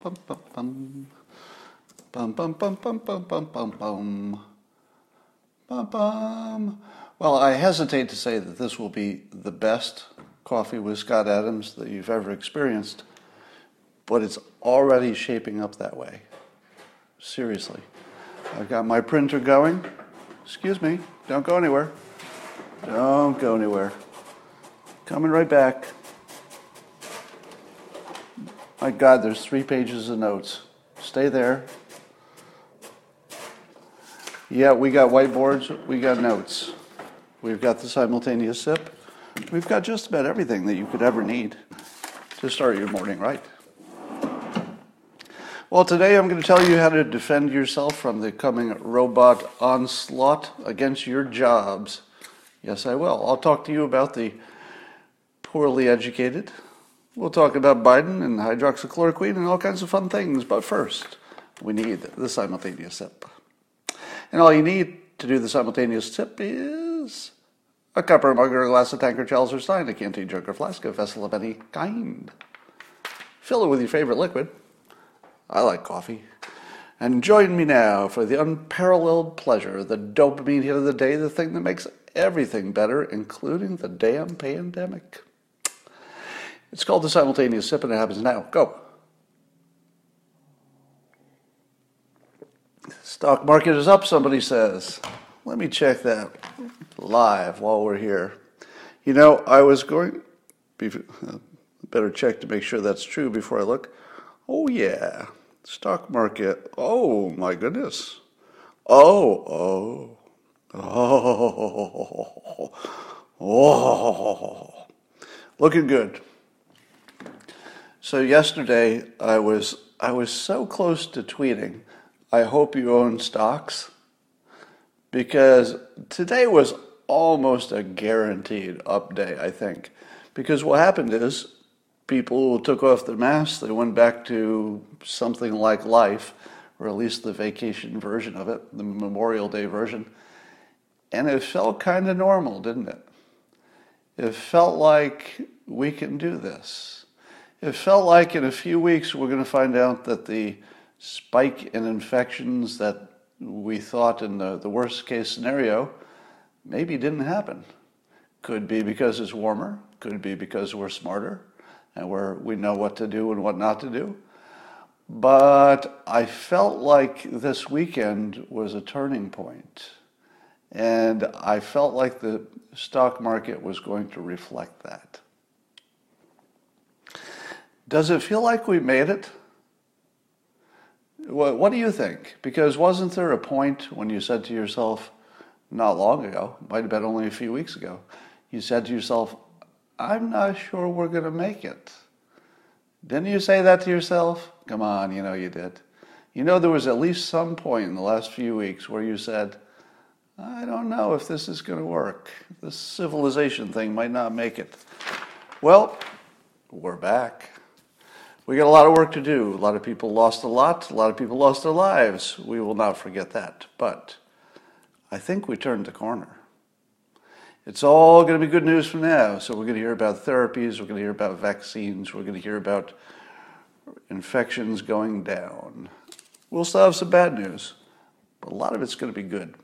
Bum, bum, bum. Bum, bum, bum, bum, bum, bum, bum, bum. Bum, bum. Well, I hesitate to say that this will be the best coffee with Scott Adams that you've ever experienced, but it's already shaping up that way. Seriously. I've got my printer going. Excuse me, don't go anywhere. Don't go anywhere. Coming right back. My God, there's three pages of notes. Stay there. Yeah, we got whiteboards, we got notes. We've got the simultaneous sip. We've got just about everything that you could ever need to start your morning right. Well, today I'm going to tell you how to defend yourself from the coming robot onslaught against your jobs. Yes, I will. I'll talk to you about the poorly educated, We'll talk about Biden and hydroxychloroquine and all kinds of fun things, but first, we need the simultaneous sip. And all you need to do the simultaneous sip is a cup or a mug or a glass, of tank or chalice or stein, a canteen, jug or flask, a vessel of any kind. Fill it with your favorite liquid. I like coffee. And join me now for the unparalleled pleasure, the dopamine hit of the day, the thing that makes everything better, including the damn pandemic. It's called the simultaneous sip, and it happens now. Go. Stock market is up, somebody says. Let me check that live while we're here. You know, I was going, uh, better check to make sure that's true before I look. Oh, yeah. Stock market. Oh, my goodness. Oh, oh. Oh, oh, looking good. So yesterday I was I was so close to tweeting, I hope you own stocks because today was almost a guaranteed up day, I think. Because what happened is people took off their masks, they went back to something like life, or at least the vacation version of it, the Memorial Day version. And it felt kind of normal, didn't it? It felt like we can do this it felt like in a few weeks we're going to find out that the spike in infections that we thought in the, the worst case scenario maybe didn't happen. Could be because it's warmer, could be because we're smarter and we're, we know what to do and what not to do. But I felt like this weekend was a turning point, and I felt like the stock market was going to reflect that. Does it feel like we made it? What, what, do you think? Because wasn't there a point when you said to yourself, not long ago, might have been only a few weeks ago, you said to yourself, I'm not sure we're going to make it. Didn't you say that to yourself? Come on, you know you did. You know there was at least some point in the last few weeks where you said, I don't know if this is going to work. This civilization thing might not make it. Well, we're back we got a lot of work to do. A lot of people lost a lot. A lot of people lost their lives. We will not forget that. But I think we turned the corner. It's all going to be good news from now. So we're going to hear about therapies. We're going to hear about vaccines. We're going to hear about infections going down. We'll still have some bad news, but a lot of it's going to be good.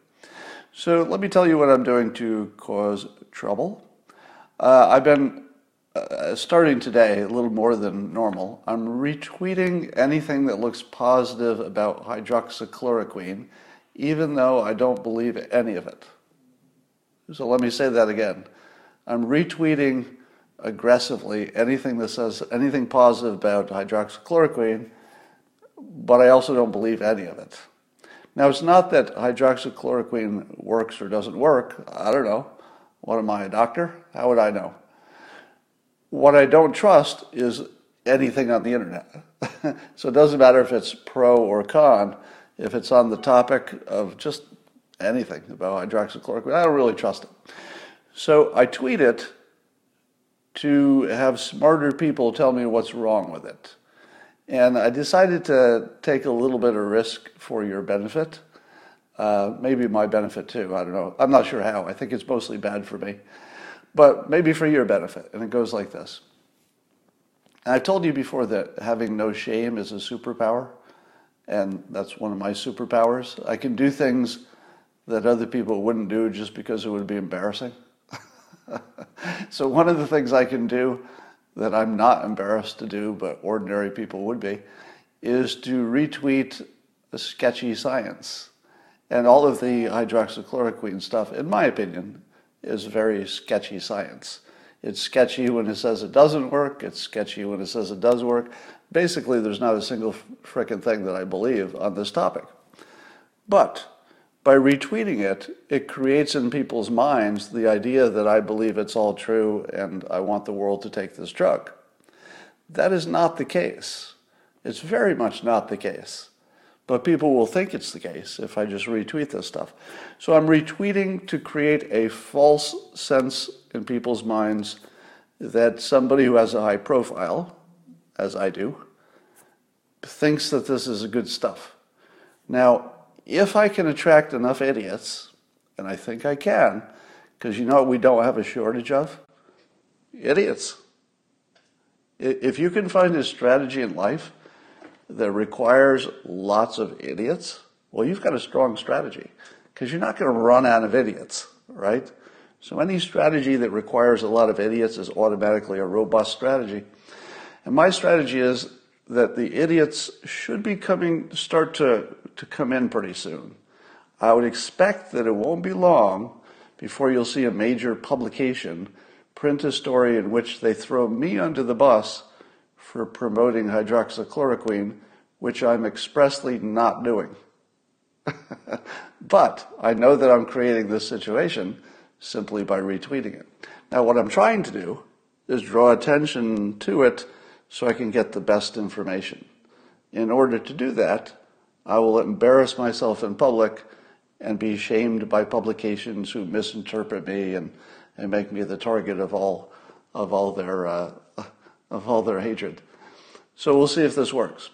So let me tell you what I'm doing to cause trouble. Uh, I've been uh, starting today, a little more than normal, I'm retweeting anything that looks positive about hydroxychloroquine, even though I don't believe any of it. So let me say that again. I'm retweeting aggressively anything that says anything positive about hydroxychloroquine, but I also don't believe any of it. Now, it's not that hydroxychloroquine works or doesn't work. I don't know. What am I, a doctor? How would I know? What I don't trust is anything on the internet. so it doesn't matter if it's pro or con, if it's on the topic of just anything about hydroxychloroquine, I don't really trust it. So I tweet it to have smarter people tell me what's wrong with it. And I decided to take a little bit of risk for your benefit. Uh, maybe my benefit too. I don't know. I'm not sure how. I think it's mostly bad for me but maybe for your benefit. And it goes like this I've told you before that having no shame is a superpower, and that's one of my superpowers. I can do things that other people wouldn't do just because it would be embarrassing. so, one of the things I can do that I'm not embarrassed to do, but ordinary people would be, is to retweet sketchy science. And all of the hydroxychloroquine stuff, in my opinion, is very sketchy science. It's sketchy when it says it doesn't work, it's sketchy when it says it does work. Basically, there's not a single frickin' thing that I believe on this topic. But by retweeting it, it creates in people's minds the idea that I believe it's all true and I want the world to take this drug. That is not the case. It's very much not the case. But people will think it's the case if I just retweet this stuff. So I'm retweeting to create a false sense in people's minds that somebody who has a high profile, as I do, thinks that this is good stuff. Now, if I can attract enough idiots, and I think I can, because you know we don't have a shortage of? Idiots. If you can find a strategy in life that requires lots of idiots, well, you've got a strong strategy because you're not going to run out of idiots, right? So any strategy that requires a lot of idiots is automatically a robust strategy. And my strategy is that the idiots should be coming, start to, to come in pretty soon. I would expect that it won't be long before you'll see a major publication print a story in which they throw me under the bus for promoting hydroxychloroquine, which I'm expressly not doing. but I know that I'm creating this situation simply by retweeting it. Now, what I'm trying to do is draw attention to it so I can get the best information. In order to do that, I will embarrass myself in public and be shamed by publications who misinterpret me and, and make me the target of all of all their uh, of all their hatred. So we'll see if this works.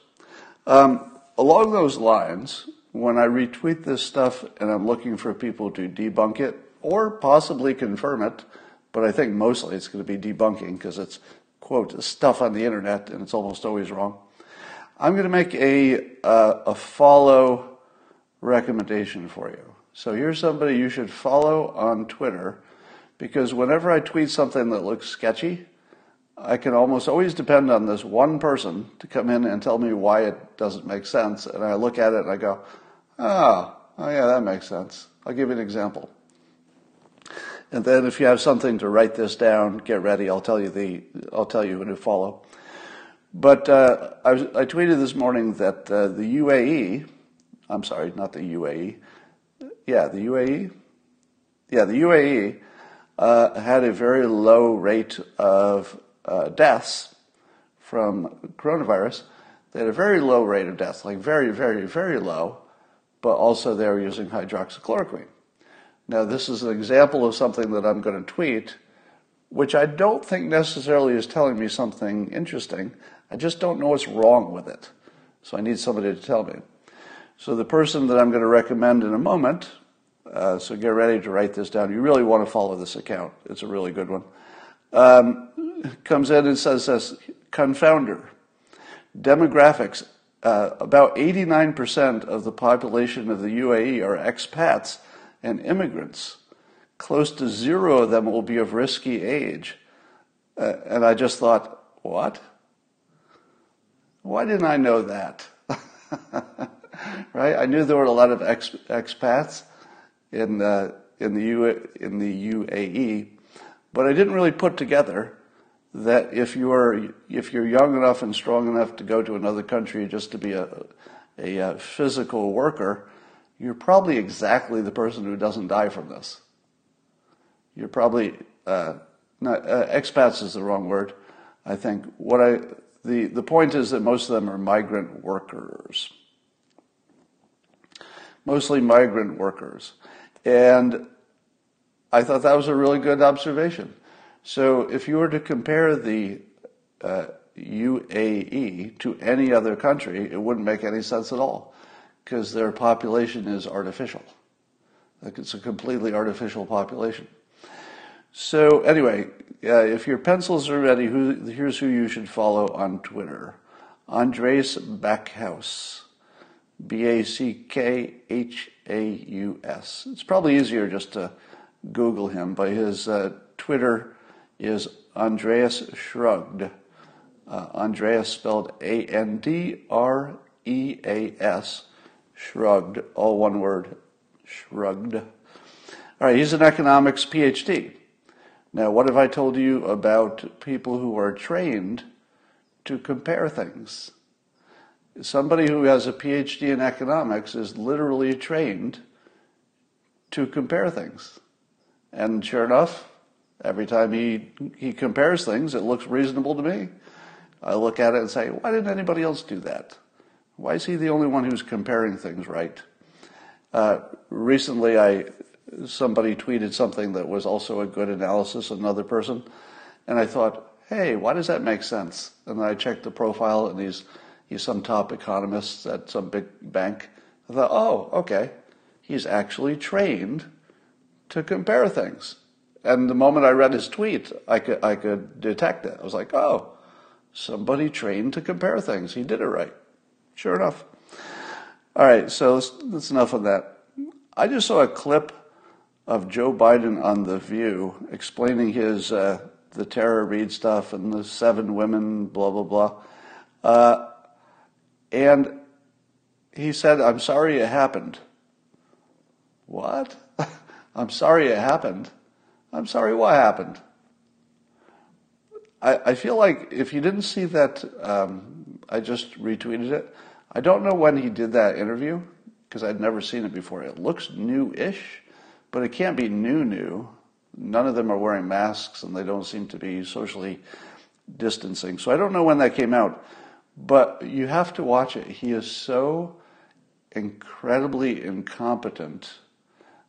Um, along those lines, when I retweet this stuff and I'm looking for people to debunk it or possibly confirm it, but I think mostly it's going to be debunking because it's quote, stuff on the internet, and it's almost always wrong. I'm going to make a, uh, a follow recommendation for you. So here's somebody you should follow on Twitter because whenever I tweet something that looks sketchy, I can almost always depend on this one person to come in and tell me why it doesn't make sense. And I look at it and I go, oh, oh yeah, that makes sense. I'll give you an example. And then if you have something to write this down, get ready. I'll tell you the, I'll tell you when to follow. But uh, I, was, I, tweeted this morning that uh, the UAE, I'm sorry, not the UAE, yeah, the UAE, yeah, the UAE uh, had a very low rate of uh, deaths from coronavirus. They had a very low rate of deaths, like very, very, very low, but also they were using hydroxychloroquine. Now, this is an example of something that I'm going to tweet, which I don't think necessarily is telling me something interesting. I just don't know what's wrong with it. So I need somebody to tell me. So the person that I'm going to recommend in a moment, uh, so get ready to write this down. You really want to follow this account. It's a really good one. Um, comes in and says this, confounder. Demographics. Uh, about 89% of the population of the UAE are expats and immigrants. Close to zero of them will be of risky age. Uh, and I just thought, what? Why didn't I know that? right? I knew there were a lot of ex- expats in the, in, the U, in the UAE, but I didn't really put together that if you're if you're young enough and strong enough to go to another country just to be a, a, a physical worker, you're probably exactly the person who doesn't die from this. You're probably uh, not uh, expats is the wrong word. I think what I the the point is that most of them are migrant workers, mostly migrant workers, and I thought that was a really good observation. So if you were to compare the uh, UAE to any other country, it wouldn't make any sense at all because their population is artificial. Like it's a completely artificial population. So anyway, Yeah, if your pencils are ready, who, here's who you should follow on Twitter Andreas Backhaus. B A C K H A U S. It's probably easier just to Google him, but his uh, Twitter is Andreas Shrugged. Uh, Andreas spelled A N D R E A S. Shrugged, all one word. Shrugged. All right, he's an economics PhD. Now, what have I told you about people who are trained to compare things? Somebody who has a PhD in economics is literally trained to compare things. And sure enough, every time he, he compares things, it looks reasonable to me. I look at it and say, why didn't anybody else do that? Why is he the only one who's comparing things right? Uh, recently, I somebody tweeted something that was also a good analysis of another person, and I thought, hey, why does that make sense? And I checked the profile, and he's he's some top economist at some big bank. I thought, oh, okay, he's actually trained to compare things. And the moment I read his tweet, I could I could detect it. I was like, oh, somebody trained to compare things. He did it right. Sure enough. All right, so that's, that's enough of that. I just saw a clip of Joe Biden on The View explaining his uh, the Tara Reade stuff and the seven women, blah blah blah, uh, and he said, "I'm sorry it happened." What? I'm sorry it happened. I'm sorry what happened. I, I feel like if you didn't see that, um, I just retweeted it. I don't know when he did that interview because I'd never seen it before. It looks new-ish but it can't be new, new. None of them are wearing masks and they don't seem to be socially distancing. So I don't know when that came out, but you have to watch it. He is so incredibly incompetent.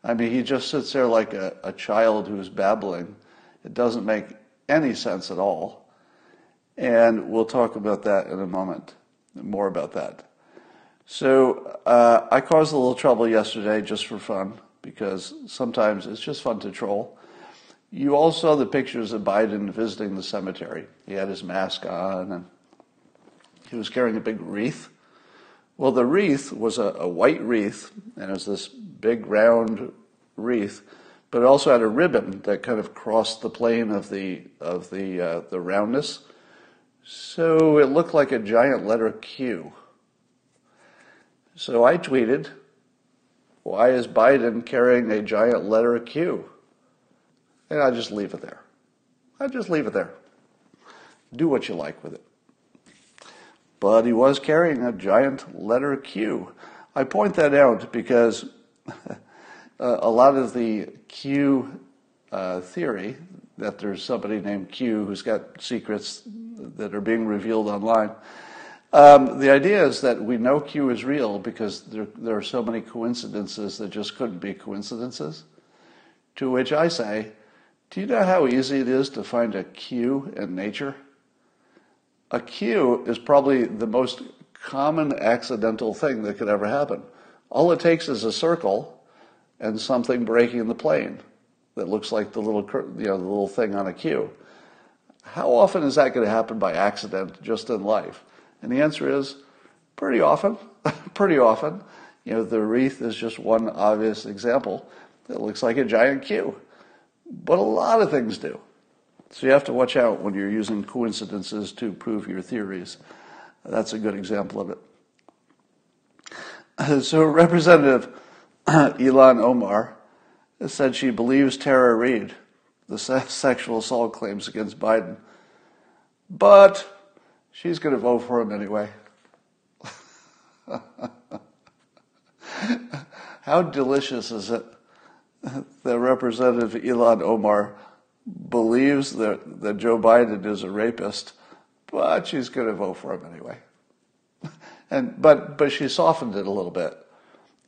I mean, he just sits there like a, a child who's babbling. It doesn't make any sense at all. And we'll talk about that in a moment, more about that. So uh, I caused a little trouble yesterday just for fun because sometimes it's just fun to troll. You all saw the pictures of Biden visiting the cemetery. He had his mask on and he was carrying a big wreath. Well, the wreath was a, a white wreath, and it was this big round wreath, but it also had a ribbon that kind of crossed the plane of the of the uh, the roundness, so it looked like a giant letter Q. So I tweeted, why is Biden carrying a giant letter Q? And I just leave it there. I just leave it there. Do what you like with it. But he was carrying a giant letter Q. I point that out because a lot of the Q uh, theory that there's somebody named Q who's got secrets that are being revealed online um, the idea is that we know Q is real because there, there are so many coincidences that just couldn't be coincidences. To which I say, do you know how easy it is to find a Q in nature? A Q is probably the most common accidental thing that could ever happen. All it takes is a circle and something breaking the plane that looks like the little, you know, the little thing on a Q. How often is that going to happen by accident just in life? And the answer is pretty often, pretty often. You know, the wreath is just one obvious example that looks like a giant Q. But a lot of things do. So you have to watch out when you're using coincidences to prove your theories. That's a good example of it. So Representative Ilhan Omar said she believes Tara Reade, the sexual assault claims against Biden, but She's going to vote for him anyway. How delicious is it that Representative Ilhan Omar believes that, that Joe Biden is a rapist, but she's going to vote for him anyway. And, but, but she softened it a little bit.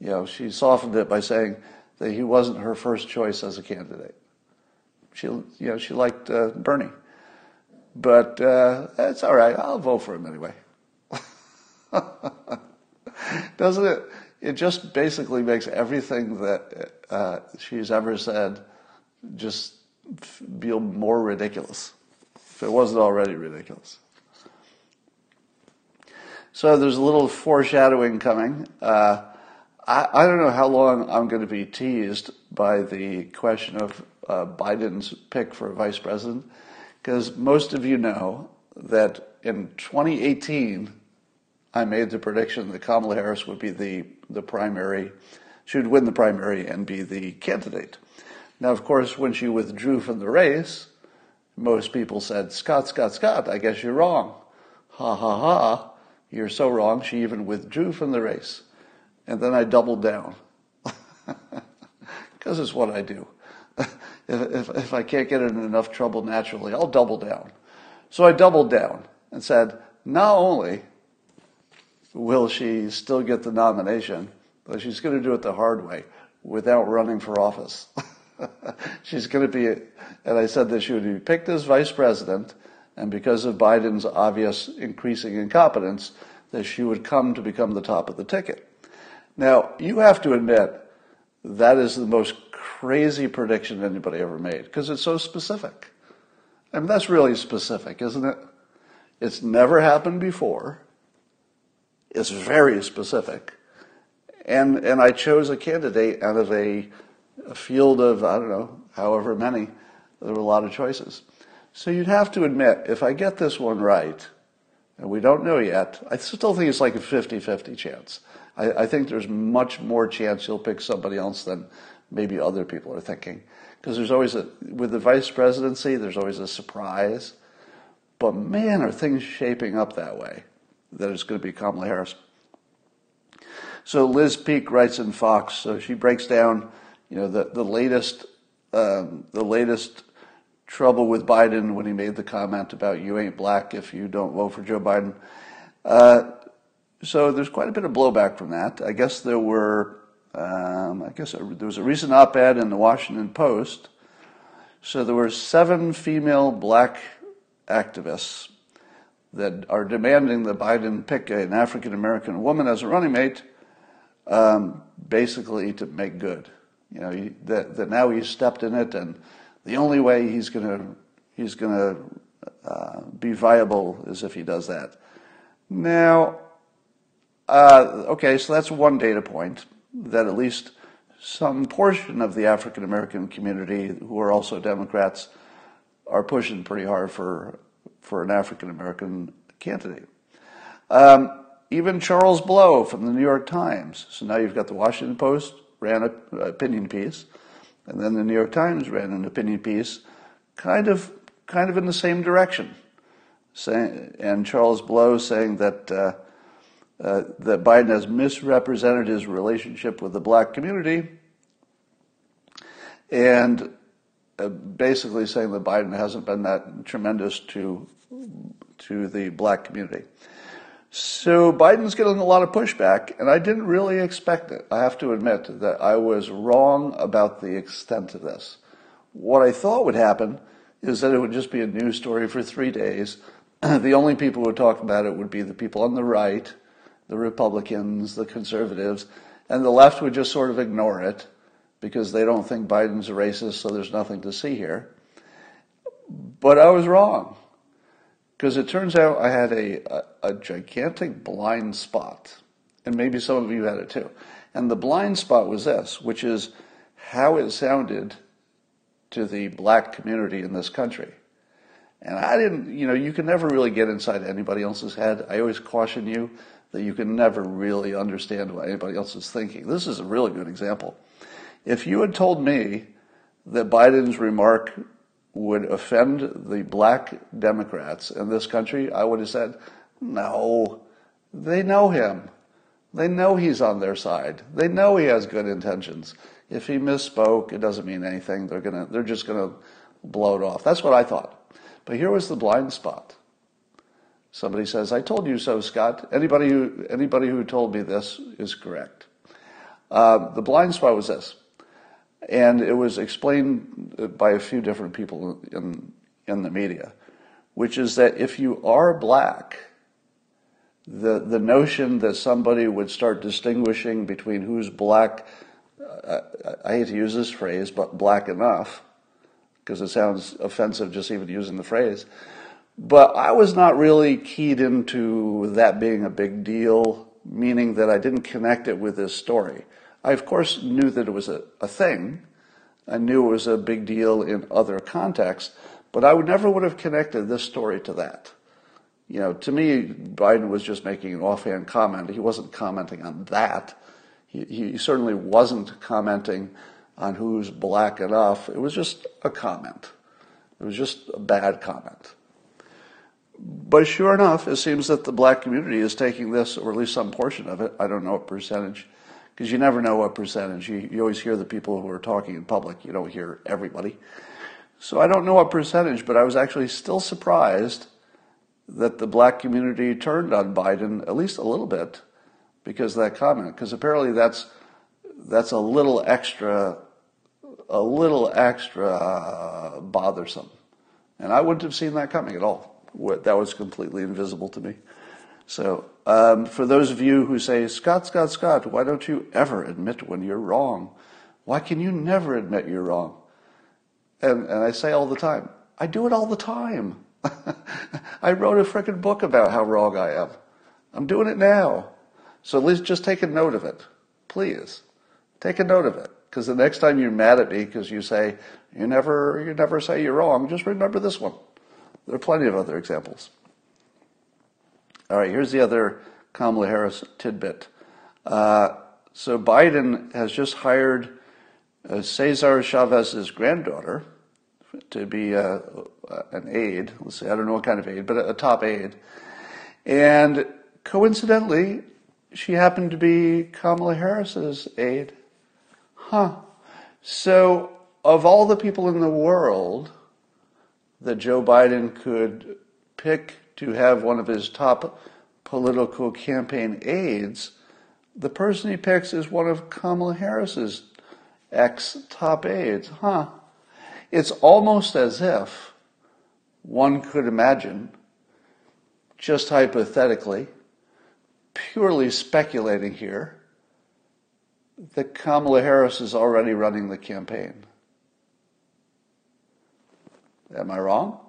You know, she softened it by saying that he wasn't her first choice as a candidate. She, you know, she liked uh, Bernie. But uh, it's all right. I'll vote for him anyway. Doesn't it? It just basically makes everything that uh, she's ever said just feel more ridiculous if it wasn't already ridiculous. So there's a little foreshadowing coming. Uh, I, I, don't know how long I'm going to be teased by the question of uh, Biden's pick for vice president, because most of you know that in 2018, I made the prediction that Kamala Harris would be the, the primary, she would win the primary and be the candidate. Now, of course, when she withdrew from the race, most people said, Scott, Scott, Scott, I guess you're wrong. Ha ha ha, you're so wrong. She even withdrew from the race. And then I doubled down. Because it's what I do. if, if, if I can't get in enough trouble naturally, I'll double down. So I doubled down and said, not only will she still get the nomination, but she's going to do it the hard way without running for office. she's going to be, and I said that she would be picked as vice president, and because of Biden's obvious increasing incompetence, that she would come to become the top of the ticket. Now, you have to admit that is the most crazy prediction anybody ever made because it's so specific. I mean, that's really specific, isn't it? It's never happened before. It's very specific. And, and I chose a candidate out of a, a field of, I don't know, however many. There were a lot of choices. So you'd have to admit, if I get this one right, and we don't know yet, I still think it's like a 50 50 chance. I, I, think there's much more chance you'll pick somebody else than maybe other people are thinking. Because there's always a, with the vice presidency, there's always a surprise. But man, are things shaping up that way that it's going to be Kamala Harris. So Liz Peek writes in Fox. So she breaks down, you know, the the latest um, the latest trouble with Biden when he made the comment about you ain't black if you don't vote for Joe Biden. Uh, so there's quite a bit of blowback from that. I guess there were, um, I guess there was a recent op-ed in the Washington Post. So there were seven female black activists that are demanding that Biden pick an African American woman as a running mate, um, basically to make good. You know, that, that now he's stepped in it, and the only way he's going to he's going to uh, be viable is if he does that. Now, uh, okay, so that's one data point that at least some portion of the African American community who are also Democrats are pushing pretty hard for for an African American candidate. Um, even Charles Blow from the New York Times. So now you've got the Washington Post ran an opinion piece, and then the New York Times ran an opinion piece, kind of kind of in the same direction. Saying, and Charles Blow saying that uh, uh, that Biden has misrepresented his relationship with the black community, and uh, basically saying that Biden hasn't been that tremendous to to the black community. So Biden's getting a lot of pushback, and I didn't really expect it. I have to admit that I was wrong about the extent of this. What I thought would happen is that it would just be a news story for three days. the only people who would talk about it would be the people on the right, the Republicans, the conservatives, and the left would just sort of ignore it because they don't think Biden's a racist, so there's nothing to see here. But I was wrong. Because it turns out I had a, a, a, gigantic blind spot. And maybe some of you had it too. And the blind spot was this, which is how it sounded to the black community in this country. And I didn't, you know, you can never really get inside anybody else's head. I always caution you that you can never really understand what anybody else is thinking. This is a really good example. If you had told me that Biden's remark would offend the black Democrats in this country, I would have said, no, they know him. They know he's on their side. They know he has good intentions. If he misspoke, it doesn't mean anything. They're gonna, they're just gonna blow it off. That's what I thought. But here was the blind spot. Somebody says, I told you so, Scott. Anybody who, anybody who told me this is correct. Uh, the blind spot was this. And it was explained by a few different people in, in the media, which is that if you are black, the, the notion that somebody would start distinguishing between who's black, uh, I hate to use this phrase, but black enough because it sounds offensive just even using the phrase. But I was not really keyed into that being a big deal, meaning that I didn't connect it with this story. I, of course, knew that it was a, a thing. I knew it was a big deal in other contexts, but I would never would have connected this story to that. You know, to me, Biden was just making an offhand comment. He wasn't commenting on that. He, he certainly wasn't commenting on who's black enough. It was just a comment. It was just a bad comment. But sure enough, it seems that the black community is taking this, or at least some portion of it. I don't know what percentage, because you never know what percentage. You, you always hear the people who are talking in public. You don't hear everybody. So I don't know what percentage, but I was actually still surprised that the black community turned on Biden at least a little bit because of that comment. Because apparently that's that's a little extra, a little extra bothersome, and I wouldn't have seen that coming at all. That was completely invisible to me. So, um, for those of you who say, Scott, Scott, Scott, why don't you ever admit when you're wrong? Why can you never admit you're wrong? And, and I say all the time, I do it all the time. I wrote a freaking book about how wrong I am. I'm doing it now. So at least just take a note of it. Please. Take a note of it. Because the next time you're mad at me because you say, you never, you never say you're wrong, just remember this one. There are plenty of other examples. All right, here's the other Kamala Harris tidbit. Uh, so Biden has just hired uh, Cesar Chavez's granddaughter to be uh, an aide. Let's say I don't know what kind of aide, but a, a top aide. And coincidentally, she happened to be Kamala Harris's aide. Huh. So, of all the people in the world that Joe Biden could pick to have one of his top political campaign aides, the person he picks is one of Kamala Harris's ex top aides. Huh. It's almost as if one could imagine, just hypothetically, purely speculating here, that Kamala Harris is already running the campaign. Am I wrong?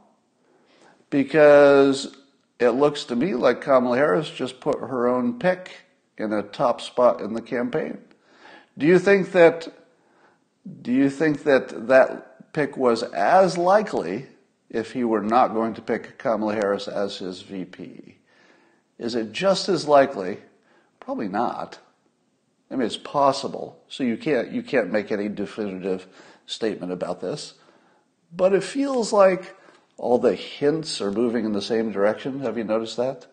Because it looks to me like Kamala Harris just put her own pick in a top spot in the campaign. Do you think that do you think that that pick was as likely if he were not going to pick Kamala Harris as his VP? Is it just as likely? Probably not. I mean, it's possible. So you can't you can't make any definitive statement about this. But it feels like all the hints are moving in the same direction. Have you noticed that?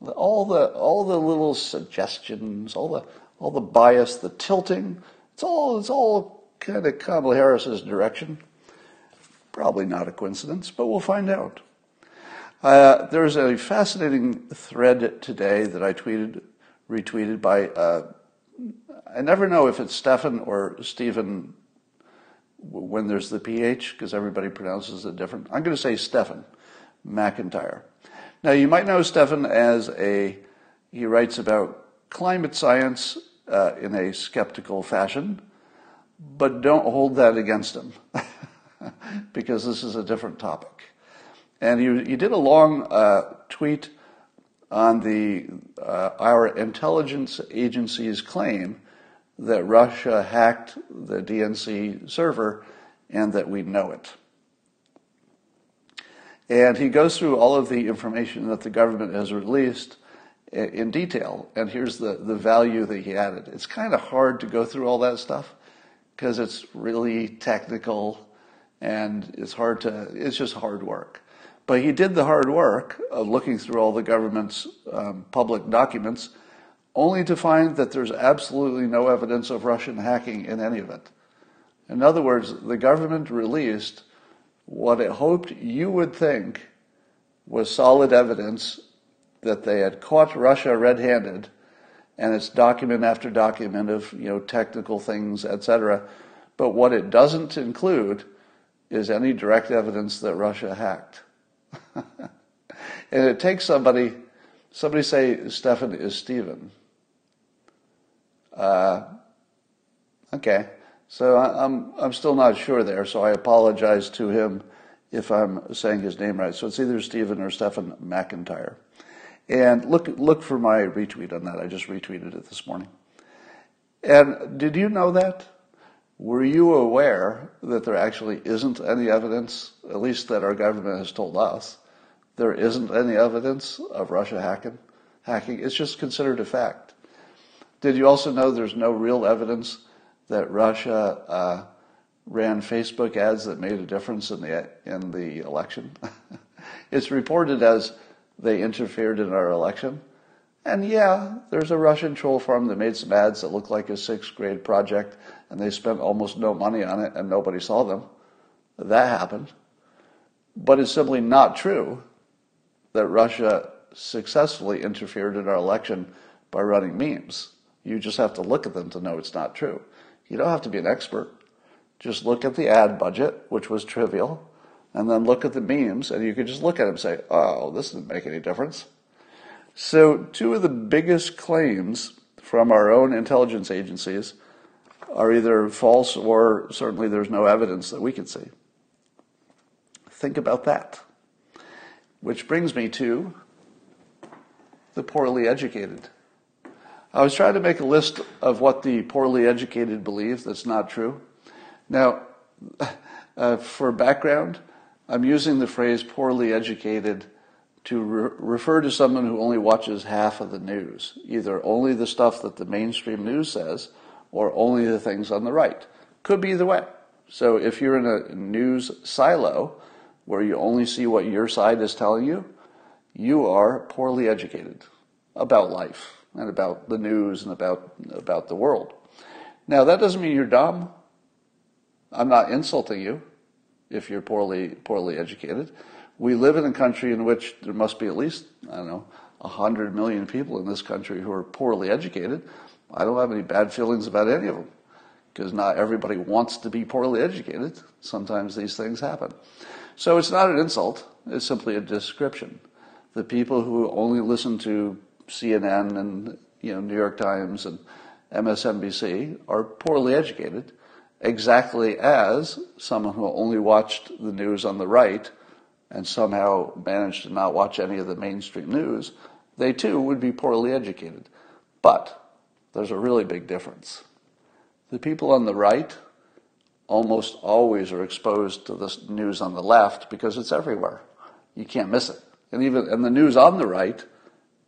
All the all the little suggestions, all the all the bias, the tilting, it's all it's all kind of Kamala Harris's direction. Probably not a coincidence, but we'll find out. Uh, there's a fascinating thread today that I tweeted, retweeted by. Uh, I never know if it's Stefan or Stephen when there's the PH, because everybody pronounces it different. I'm going to say Stefan McIntyre. Now, you might know Stefan as a, he writes about climate science uh, in a skeptical fashion, but don't hold that against him, because this is a different topic. And he, he did a long uh, tweet on the uh, our intelligence agency's claim that Russia hacked the DNC server and that we know it. And he goes through all of the information that the government has released in detail. And here's the, the value that he added. It's kind of hard to go through all that stuff because it's really technical and it's hard to, it's just hard work. But he did the hard work of looking through all the government's um, public documents only to find that there's absolutely no evidence of Russian hacking in any of it. In other words, the government released what it hoped you would think was solid evidence that they had caught Russia red-handed, and it's document after document of you know technical things, etc. But what it doesn't include is any direct evidence that Russia hacked. and it takes somebody, somebody say Stefan is Stephen. Uh, okay. So I, I'm, I'm still not sure there, so I apologize to him if I'm saying his name right. So it's either Stephen or Stephen McIntyre. And look, look for my retweet on that. I just retweeted it this morning. And did you know that? Were you aware that there actually isn't any evidence, at least that our government has told us, there isn't any evidence of Russia hacking? Hacking. It's just considered a fact. Did you also know there's no real evidence that Russia uh, ran Facebook ads that made a difference in the in the election? it's reported as they interfered in our election. And yeah, there's a Russian troll farm that made some ads that looked like a sixth grade project, and they spent almost no money on it, and nobody saw them. That happened. But it's simply not true that Russia successfully interfered in our election by running memes. You just have to look at them to know it's not true. You don't have to be an expert. Just look at the ad budget, which was trivial, and then look at the memes, and you can just look at them and say, oh, this doesn't make any difference. So, two of the biggest claims from our own intelligence agencies are either false or certainly there's no evidence that we can see. Think about that. Which brings me to the poorly educated. I was trying to make a list of what the poorly educated believe that's not true. Now, uh, for background, I'm using the phrase poorly educated to re- refer to someone who only watches half of the news, either only the stuff that the mainstream news says or only the things on the right. Could be either way. So if you're in a news silo where you only see what your side is telling you, you are poorly educated about life and about the news and about, about the world. Now, that doesn't mean you're dumb. I'm not insulting you if you're poorly poorly educated. We live in a country in which there must be at least I don't know hundred million people in this country who are poorly educated. I don't have any bad feelings about any of them because not everybody wants to be poorly educated. Sometimes these things happen. So it's not an insult. It's simply a description. The people who only listen to CNN and you know New York Times and MSNBC are poorly educated exactly as someone who only watched the news on the right and somehow managed to not watch any of the mainstream news, they too would be poorly educated. But there's a really big difference. The people on the right almost always are exposed to the news on the left because it's everywhere. You can't miss it. And even and the news on the right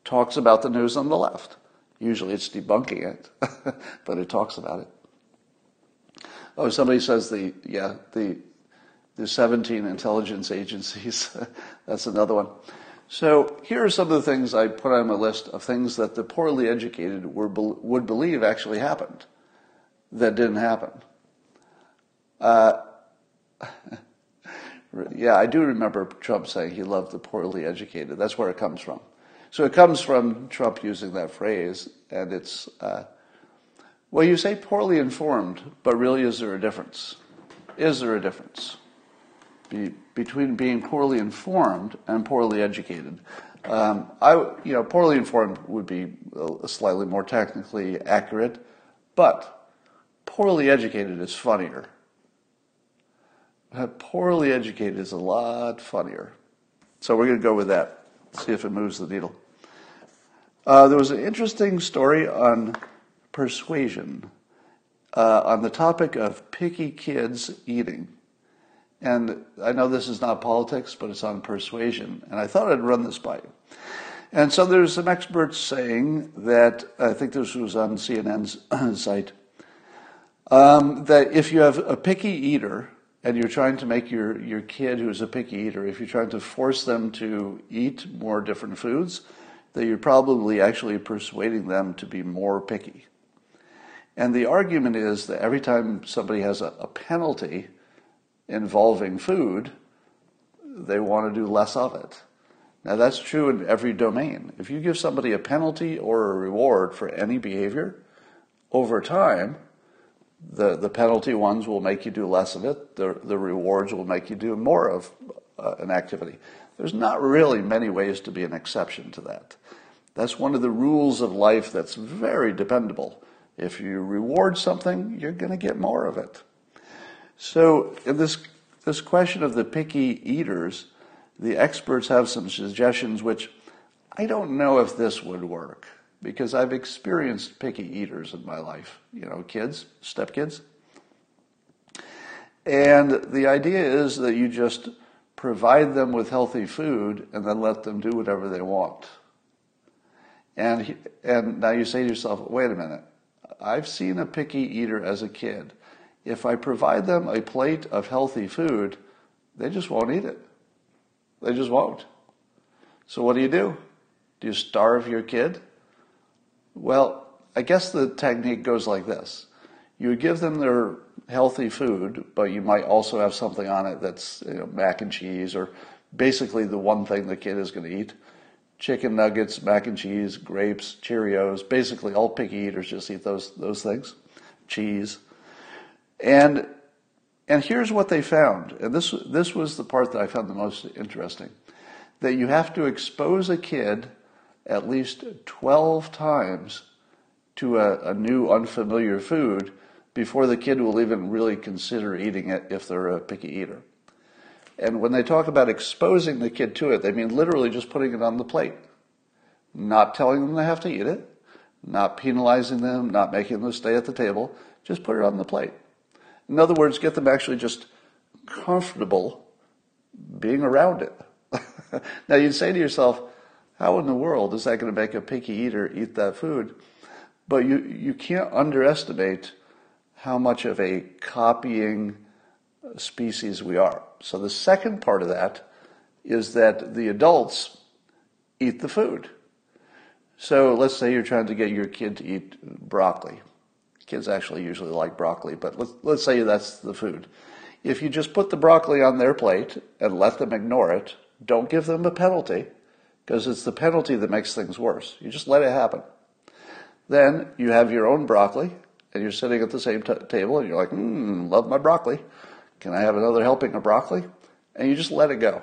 talks about the news on the left. Usually it's debunking it, but it talks about it. Oh, somebody says the yeah the the 17 intelligence agencies. That's another one. So here are some of the things I put on my list of things that the poorly educated were, would believe actually happened that didn't happen. Uh, yeah, I do remember Trump saying he loved the poorly educated. That's where it comes from. So it comes from Trump using that phrase, and it's uh, well, you say poorly informed, but really, is there a difference? Is there a difference Be, between being poorly informed and poorly educated? Um, I, you know, poorly informed would be slightly more technically accurate, but poorly educated is funnier. Poorly educated is a lot funnier. So we're going to go with that. See if it moves the needle. Uh, there was an interesting story on persuasion uh, on the topic of picky kids eating. And I know this is not politics, but it's on persuasion. And I thought I'd run this by you. And so there's some experts saying that, I think this was on CNN's site, um, that if you have a picky eater and you're trying to make your, your kid who's a picky eater, if you're trying to force them to eat more different foods, that you're probably actually persuading them to be more picky. And the argument is that every time somebody has a, a penalty involving food, they want to do less of it. Now, that's true in every domain. If you give somebody a penalty or a reward for any behavior, over time, the, the penalty ones will make you do less of it, the, the rewards will make you do more of uh, an activity. There's not really many ways to be an exception to that. That's one of the rules of life that's very dependable. If you reward something, you're going to get more of it. So, in this, this question of the picky eaters, the experts have some suggestions which I don't know if this would work because I've experienced picky eaters in my life, you know, kids, stepkids. And the idea is that you just provide them with healthy food and then let them do whatever they want. And, and now you say to yourself, wait a minute, I've seen a picky eater as a kid. If I provide them a plate of healthy food, they just won't eat it. They just won't. So what do you do? Do you starve your kid? Well, I guess the technique goes like this. You give them their healthy food, but you might also have something on it that's you know, mac and cheese or basically the one thing the kid is going to eat. Chicken nuggets, mac and cheese, grapes, Cheerios. Basically, all picky eaters just eat those those things. Cheese, and and here's what they found. And this this was the part that I found the most interesting. That you have to expose a kid at least 12 times to a, a new unfamiliar food before the kid will even really consider eating it if they're a picky eater. And when they talk about exposing the kid to it, they mean literally just putting it on the plate, not telling them they have to eat it, not penalizing them, not making them stay at the table, just put it on the plate. In other words, get them actually just comfortable being around it. now you'd say to yourself, how in the world is that going to make a picky eater eat that food? But you, you can't underestimate how much of a copying species we are. So the second part of that is that the adults eat the food. So let's say you're trying to get your kid to eat broccoli. Kids actually usually like broccoli, but let's, let's say that's the food. If you just put the broccoli on their plate and let them ignore it, don't give them a penalty, because it's the penalty that makes things worse. You just let it happen. Then you have your own broccoli, and you're sitting at the same t- table, and you're like, mmm, love my broccoli. Can I have another helping of broccoli? And you just let it go.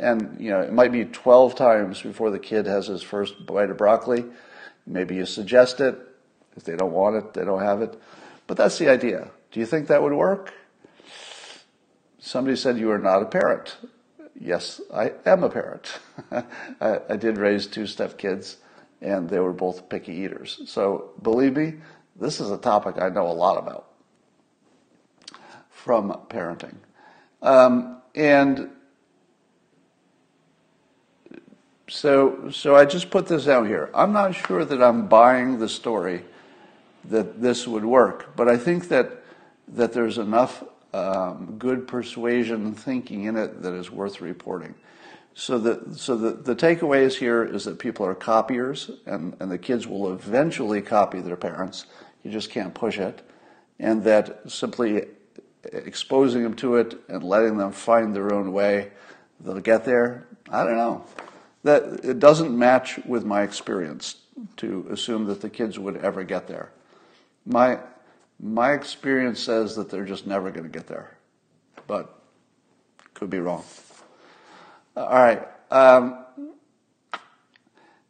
And, you know, it might be 12 times before the kid has his first bite of broccoli. Maybe you suggest it. If they don't want it, they don't have it. But that's the idea. Do you think that would work? Somebody said you are not a parent yes, I am a parent. I, I, did raise two stepkids, and they were both picky eaters. So believe me, this is a topic I know a lot about from parenting. Um, and so, so I just put this out here. I'm not sure that I'm buying the story that this would work, but I think that that there's enough um, good persuasion thinking in it that is worth reporting. So the so the, the takeaways here is that people are copiers and, and the kids will eventually copy their parents. You just can't push it. And that simply exposing them to it and letting them find their own way, they'll get there. I don't know. That it doesn't match with my experience to assume that the kids would ever get there. My my experience says that they're just never going to get there, but could be wrong. All right. Um,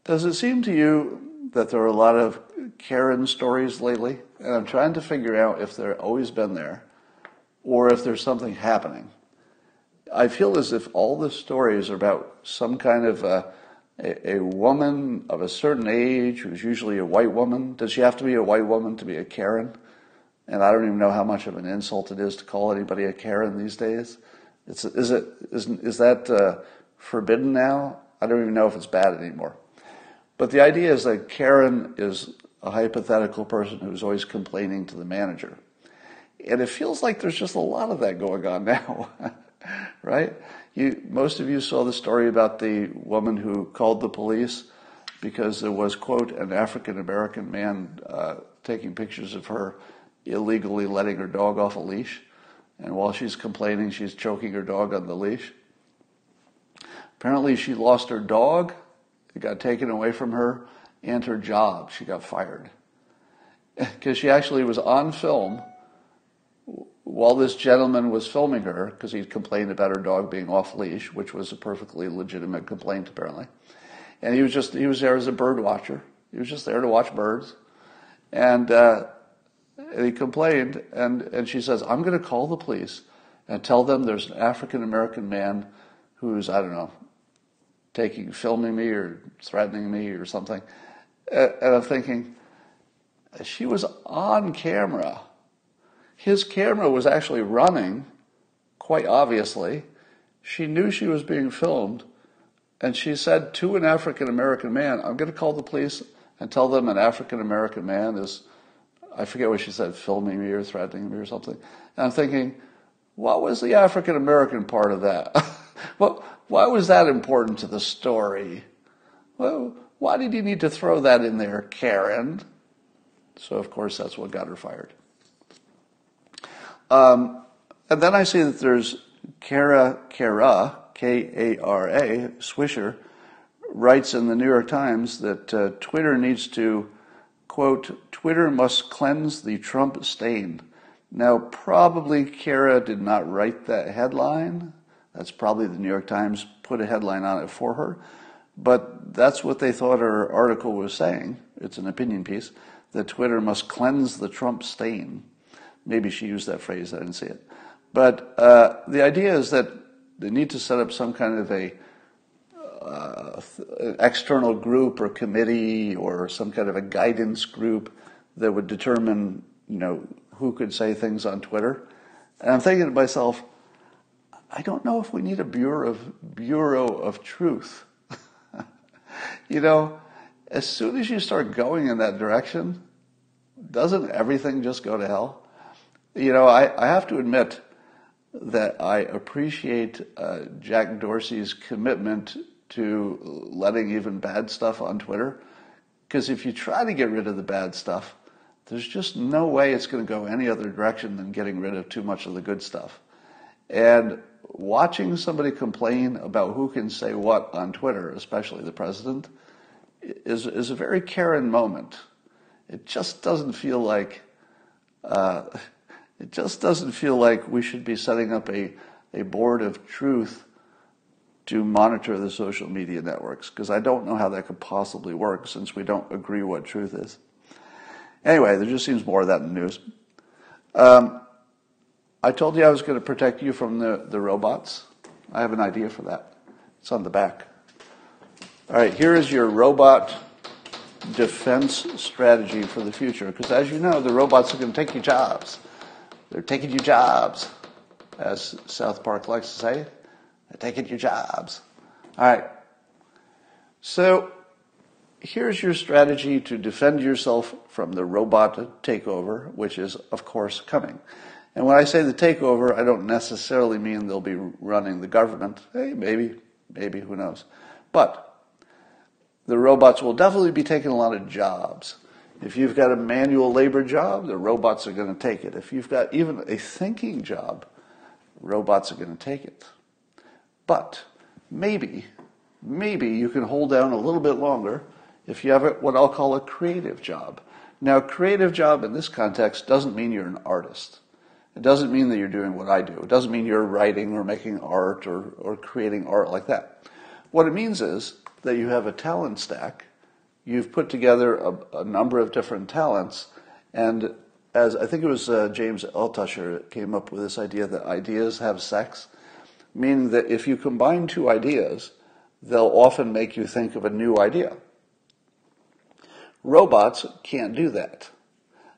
does it seem to you that there are a lot of Karen stories lately? And I'm trying to figure out if they've always been there or if there's something happening. I feel as if all the stories are about some kind of a, a, woman of a certain age who's usually a white woman. Does she have to be a white woman to be a Karen? And I don't even know how much of an insult it is to call anybody a Karen these days. It's, is it is is that uh, forbidden now? I don't even know if it's bad anymore. But the idea is that Karen is a hypothetical person who's always complaining to the manager, and it feels like there's just a lot of that going on now, right? You, most of you saw the story about the woman who called the police because there was quote an African American man uh, taking pictures of her illegally letting her dog off a leash. And while she's complaining, she's choking her dog on the leash. Apparently, she lost her dog. It got taken away from her and her job. She got fired. Because she actually was on film while this gentleman was filming her, because he'd complained about her dog being off leash, which was a perfectly legitimate complaint, apparently. And he was just, he was there as a bird watcher. He was just there to watch birds. And, uh, and he complained, and, and she says, I'm going to call the police and tell them there's an African American man who's, I don't know, taking, filming me or threatening me or something. And I'm thinking, she was on camera. His camera was actually running, quite obviously. She knew she was being filmed, and she said to an African American man, I'm going to call the police and tell them an African American man is, I forget what she said, filming me or threatening me or something. And I'm thinking, what was the African American part of that? well, why was that important to the story? Well, why did you need to throw that in there, Karen? So, of course, that's what got her fired. Um, and then I see that there's Kara Kara, K A R A, Swisher, writes in the New York Times that uh, Twitter needs to, quote, Twitter must cleanse the Trump stain. Now, probably Kara did not write that headline. That's probably the New York Times put a headline on it for her. But that's what they thought her article was saying. It's an opinion piece that Twitter must cleanse the Trump stain. Maybe she used that phrase, I didn't see it. But uh, the idea is that they need to set up some kind of a uh, external group or committee or some kind of a guidance group that would determine, you know, who could say things on Twitter. And I'm thinking to myself, I don't know if we need a bureau of bureau of truth. you know, as soon as you start going in that direction, doesn't everything just go to hell? You know, I, I have to admit that I appreciate uh, Jack Dorsey's commitment to letting even bad stuff on Twitter. Because if you try to get rid of the bad stuff, there's just no way it's going to go any other direction than getting rid of too much of the good stuff. And watching somebody complain about who can say what on Twitter, especially the president, is, is a very Karen moment. It just doesn't feel like, uh, it just doesn't feel like we should be setting up a, a board of truth to monitor the social media networks, because I don't know how that could possibly work since we don't agree what truth is. Anyway, there just seems more of that in the news. Um, I told you I was going to protect you from the, the robots. I have an idea for that. It's on the back. All right, here is your robot defense strategy for the future. Because as you know, the robots are going to take your jobs. They're taking your jobs, as South Park likes to say. They're taking your jobs. All right. So here's your strategy to defend yourself from the robot takeover, which is, of course, coming. And when I say the takeover, I don't necessarily mean they'll be running the government. Hey, maybe, maybe, who knows. But the robots will definitely be taking a lot of jobs. If you've got a manual labor job, the robots are going to take it. If you've got even a thinking job, robots are going to take it. But maybe, maybe you can hold down a little bit longer if you have what I'll call a creative job. Now, creative job in this context doesn't mean you're an artist. It doesn't mean that you're doing what I do. It doesn't mean you're writing or making art or, or creating art like that. What it means is that you have a talent stack. You've put together a, a number of different talents. And as I think it was uh, James Altucher came up with this idea that ideas have sex, meaning that if you combine two ideas, they'll often make you think of a new idea. Robots can't do that.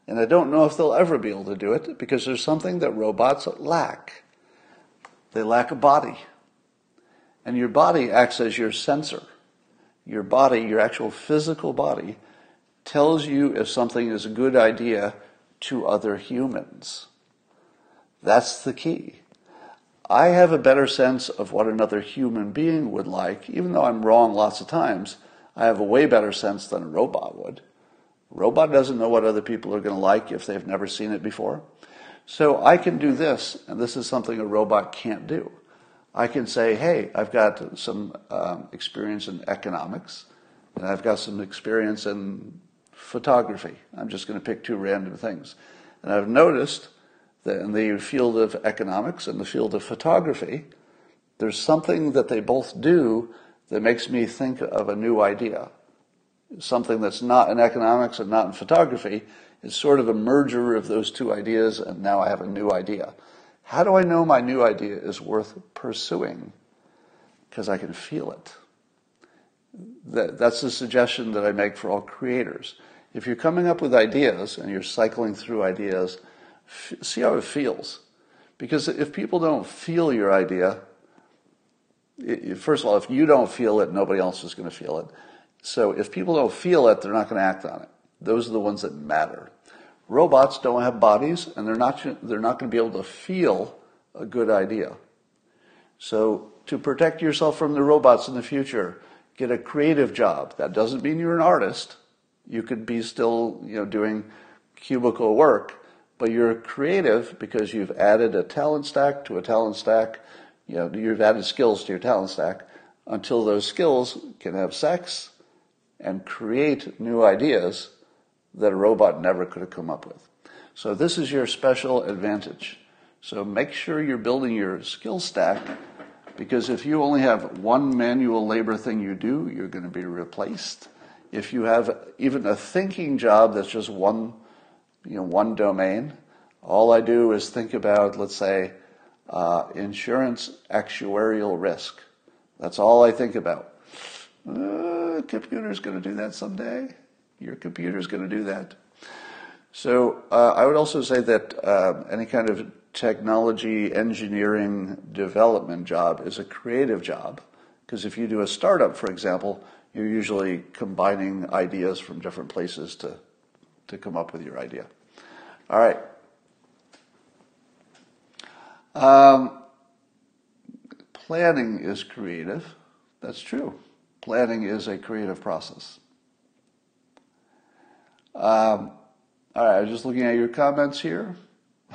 And I don't know if they'll ever be able to do it because there's something that robots lack. They lack a body. And your body acts as your sensor. Your body, your actual physical body, tells you if something is a good idea to other humans. That's the key. I have a better sense of what another human being would like, even though I'm wrong lots of times. I have a way better sense than a robot would. A robot doesn't know what other people are going to like if they've never seen it before. So I can do this, and this is something a robot can't do. I can say, hey, I've got some um, experience in economics, and I've got some experience in photography. I'm just going to pick two random things. And I've noticed in the field of economics and the field of photography, there's something that they both do that makes me think of a new idea. something that's not in economics and not in photography. It's sort of a merger of those two ideas, and now I have a new idea. How do I know my new idea is worth pursuing? Because I can feel it. That, that's the suggestion that I make for all creators. If you're coming up with ideas and you're cycling through ideas, see how it feels. Because if people don't feel your idea, first of all, if you don't feel it, nobody else is going to feel it. So if people don't feel it, they're not going to act on it. Those are the ones that matter. Robots don't have bodies, and they're not, they're not going to be able to feel a good idea. So to protect yourself from the robots in the future, get a creative job. That doesn't mean you're an artist. You could be still, you know, doing cubicle work, but you're creative because you've added a talent stack to a talent stack. You know, you've added skills to your talent stack until those skills can have sex and create new ideas that a robot never could have come up with. So this is your special advantage. So make sure you're building your skill stack because if you only have one manual labor thing you do, you're going to be replaced. If you have even a thinking job that's just one, you know, one domain, all I do is think about, let's say, uh, insurance actuarial risk. That's all I think about. Uh, computer's going to do that someday. Your computer's going to do that. So uh, I would also say that uh, any kind of technology, engineering, development job is a creative job. Because if you do a startup, for example, you're usually combining ideas from different places to, to come up with your idea. All right. Um, planning is creative. That's true. Planning is a creative process. Um, all right, I'm just looking at your comments here.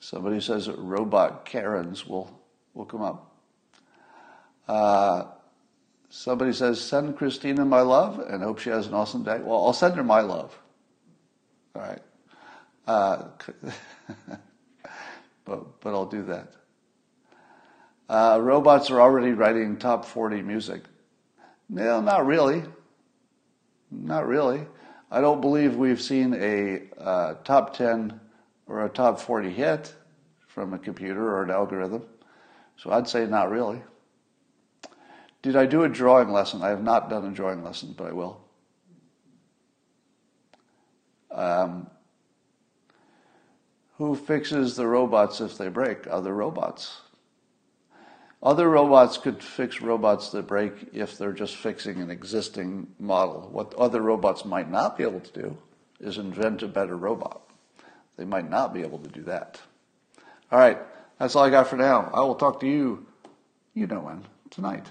Somebody says that robot Karens will, will come up. Uh, somebody says, send Christina my love and hope she has an awesome day. Well, I'll send her my love. All right. Uh, but, but I'll do that. Uh, robots are already writing top 40 music. No, not really. Not really. I don't believe we've seen a uh, top 10 or a top 40 hit from a computer or an algorithm. So I'd say not really. Did I do a drawing lesson? I have not done a drawing lesson, but I will. Um, who fixes the robots if they break? Other robots. Other robots could fix robots that break if they're just fixing an existing model. What other robots might not be able to do is invent a better robot. They might not be able to do that. All right, that's all I got for now. I will talk to you, you know when, tonight.